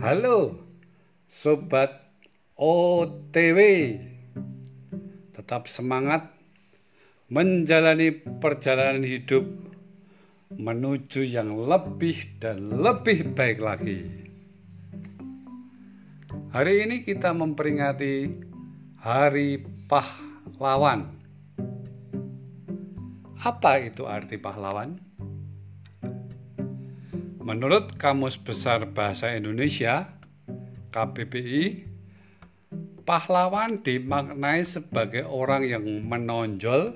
Halo Sobat OTW Tetap semangat menjalani perjalanan hidup menuju yang lebih dan lebih baik lagi. Hari ini kita memperingati Hari Pahlawan. Apa itu arti pahlawan? Menurut Kamus Besar Bahasa Indonesia (KBBI), pahlawan dimaknai sebagai orang yang menonjol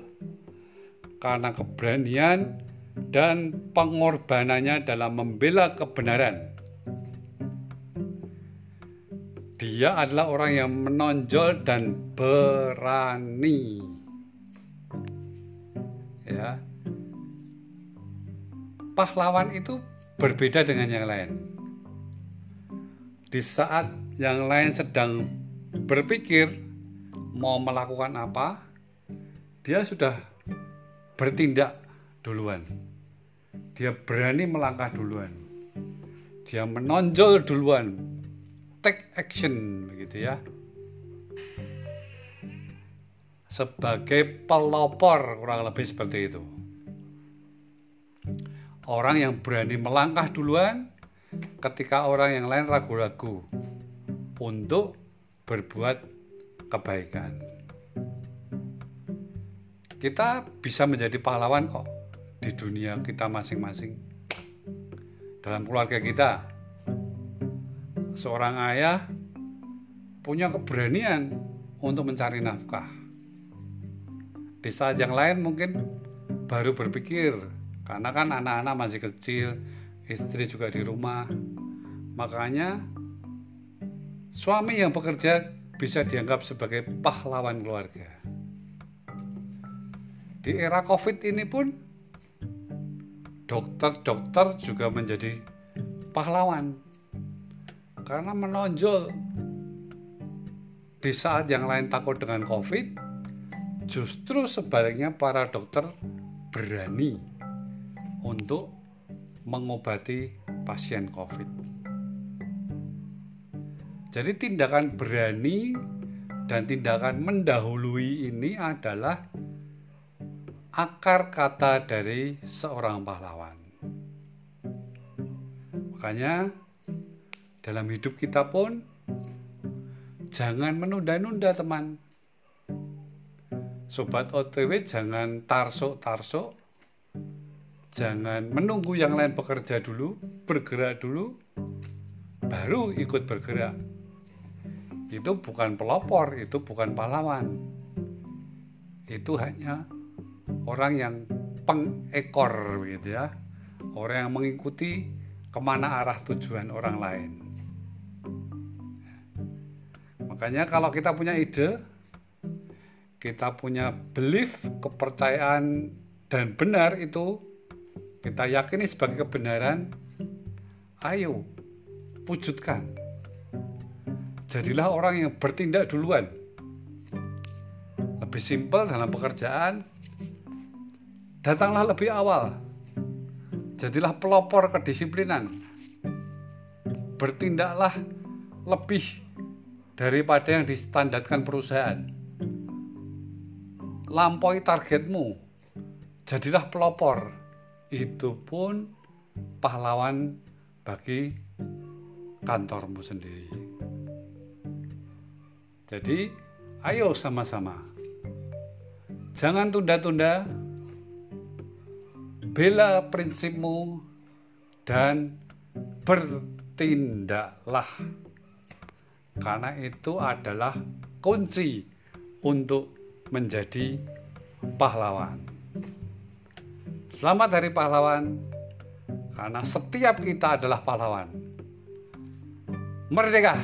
karena keberanian dan pengorbanannya dalam membela kebenaran. Dia adalah orang yang menonjol dan berani. Ya. Pahlawan itu berbeda dengan yang lain. Di saat yang lain sedang berpikir mau melakukan apa, dia sudah bertindak duluan. Dia berani melangkah duluan. Dia menonjol duluan. Take action begitu ya. Sebagai pelopor kurang lebih seperti itu. Orang yang berani melangkah duluan ketika orang yang lain ragu-ragu untuk berbuat kebaikan. Kita bisa menjadi pahlawan kok di dunia kita masing-masing. Dalam keluarga kita, seorang ayah punya keberanian untuk mencari nafkah. Di saat yang lain mungkin baru berpikir karena kan anak-anak masih kecil, istri juga di rumah. Makanya suami yang bekerja bisa dianggap sebagai pahlawan keluarga. Di era Covid ini pun dokter-dokter juga menjadi pahlawan karena menonjol di saat yang lain takut dengan Covid, justru sebaliknya para dokter berani untuk mengobati pasien COVID. Jadi tindakan berani dan tindakan mendahului ini adalah akar kata dari seorang pahlawan. Makanya dalam hidup kita pun jangan menunda-nunda teman. Sobat OTW jangan tarsuk-tarsuk Jangan menunggu yang lain bekerja dulu, bergerak dulu, baru ikut bergerak. Itu bukan pelopor, itu bukan pahlawan. Itu hanya orang yang pengekor gitu ya. Orang yang mengikuti ke mana arah tujuan orang lain. Makanya kalau kita punya ide, kita punya belief, kepercayaan dan benar itu kita yakini sebagai kebenaran, ayo wujudkan. Jadilah orang yang bertindak duluan. Lebih simpel dalam pekerjaan, datanglah lebih awal. Jadilah pelopor kedisiplinan. Bertindaklah lebih daripada yang distandarkan perusahaan. Lampaui targetmu. Jadilah pelopor itu pun pahlawan bagi kantormu sendiri. Jadi, ayo sama-sama. Jangan tunda-tunda. Bela prinsipmu dan bertindaklah. Karena itu adalah kunci untuk menjadi pahlawan. Selamat Hari Pahlawan, karena setiap kita adalah pahlawan. Merdeka!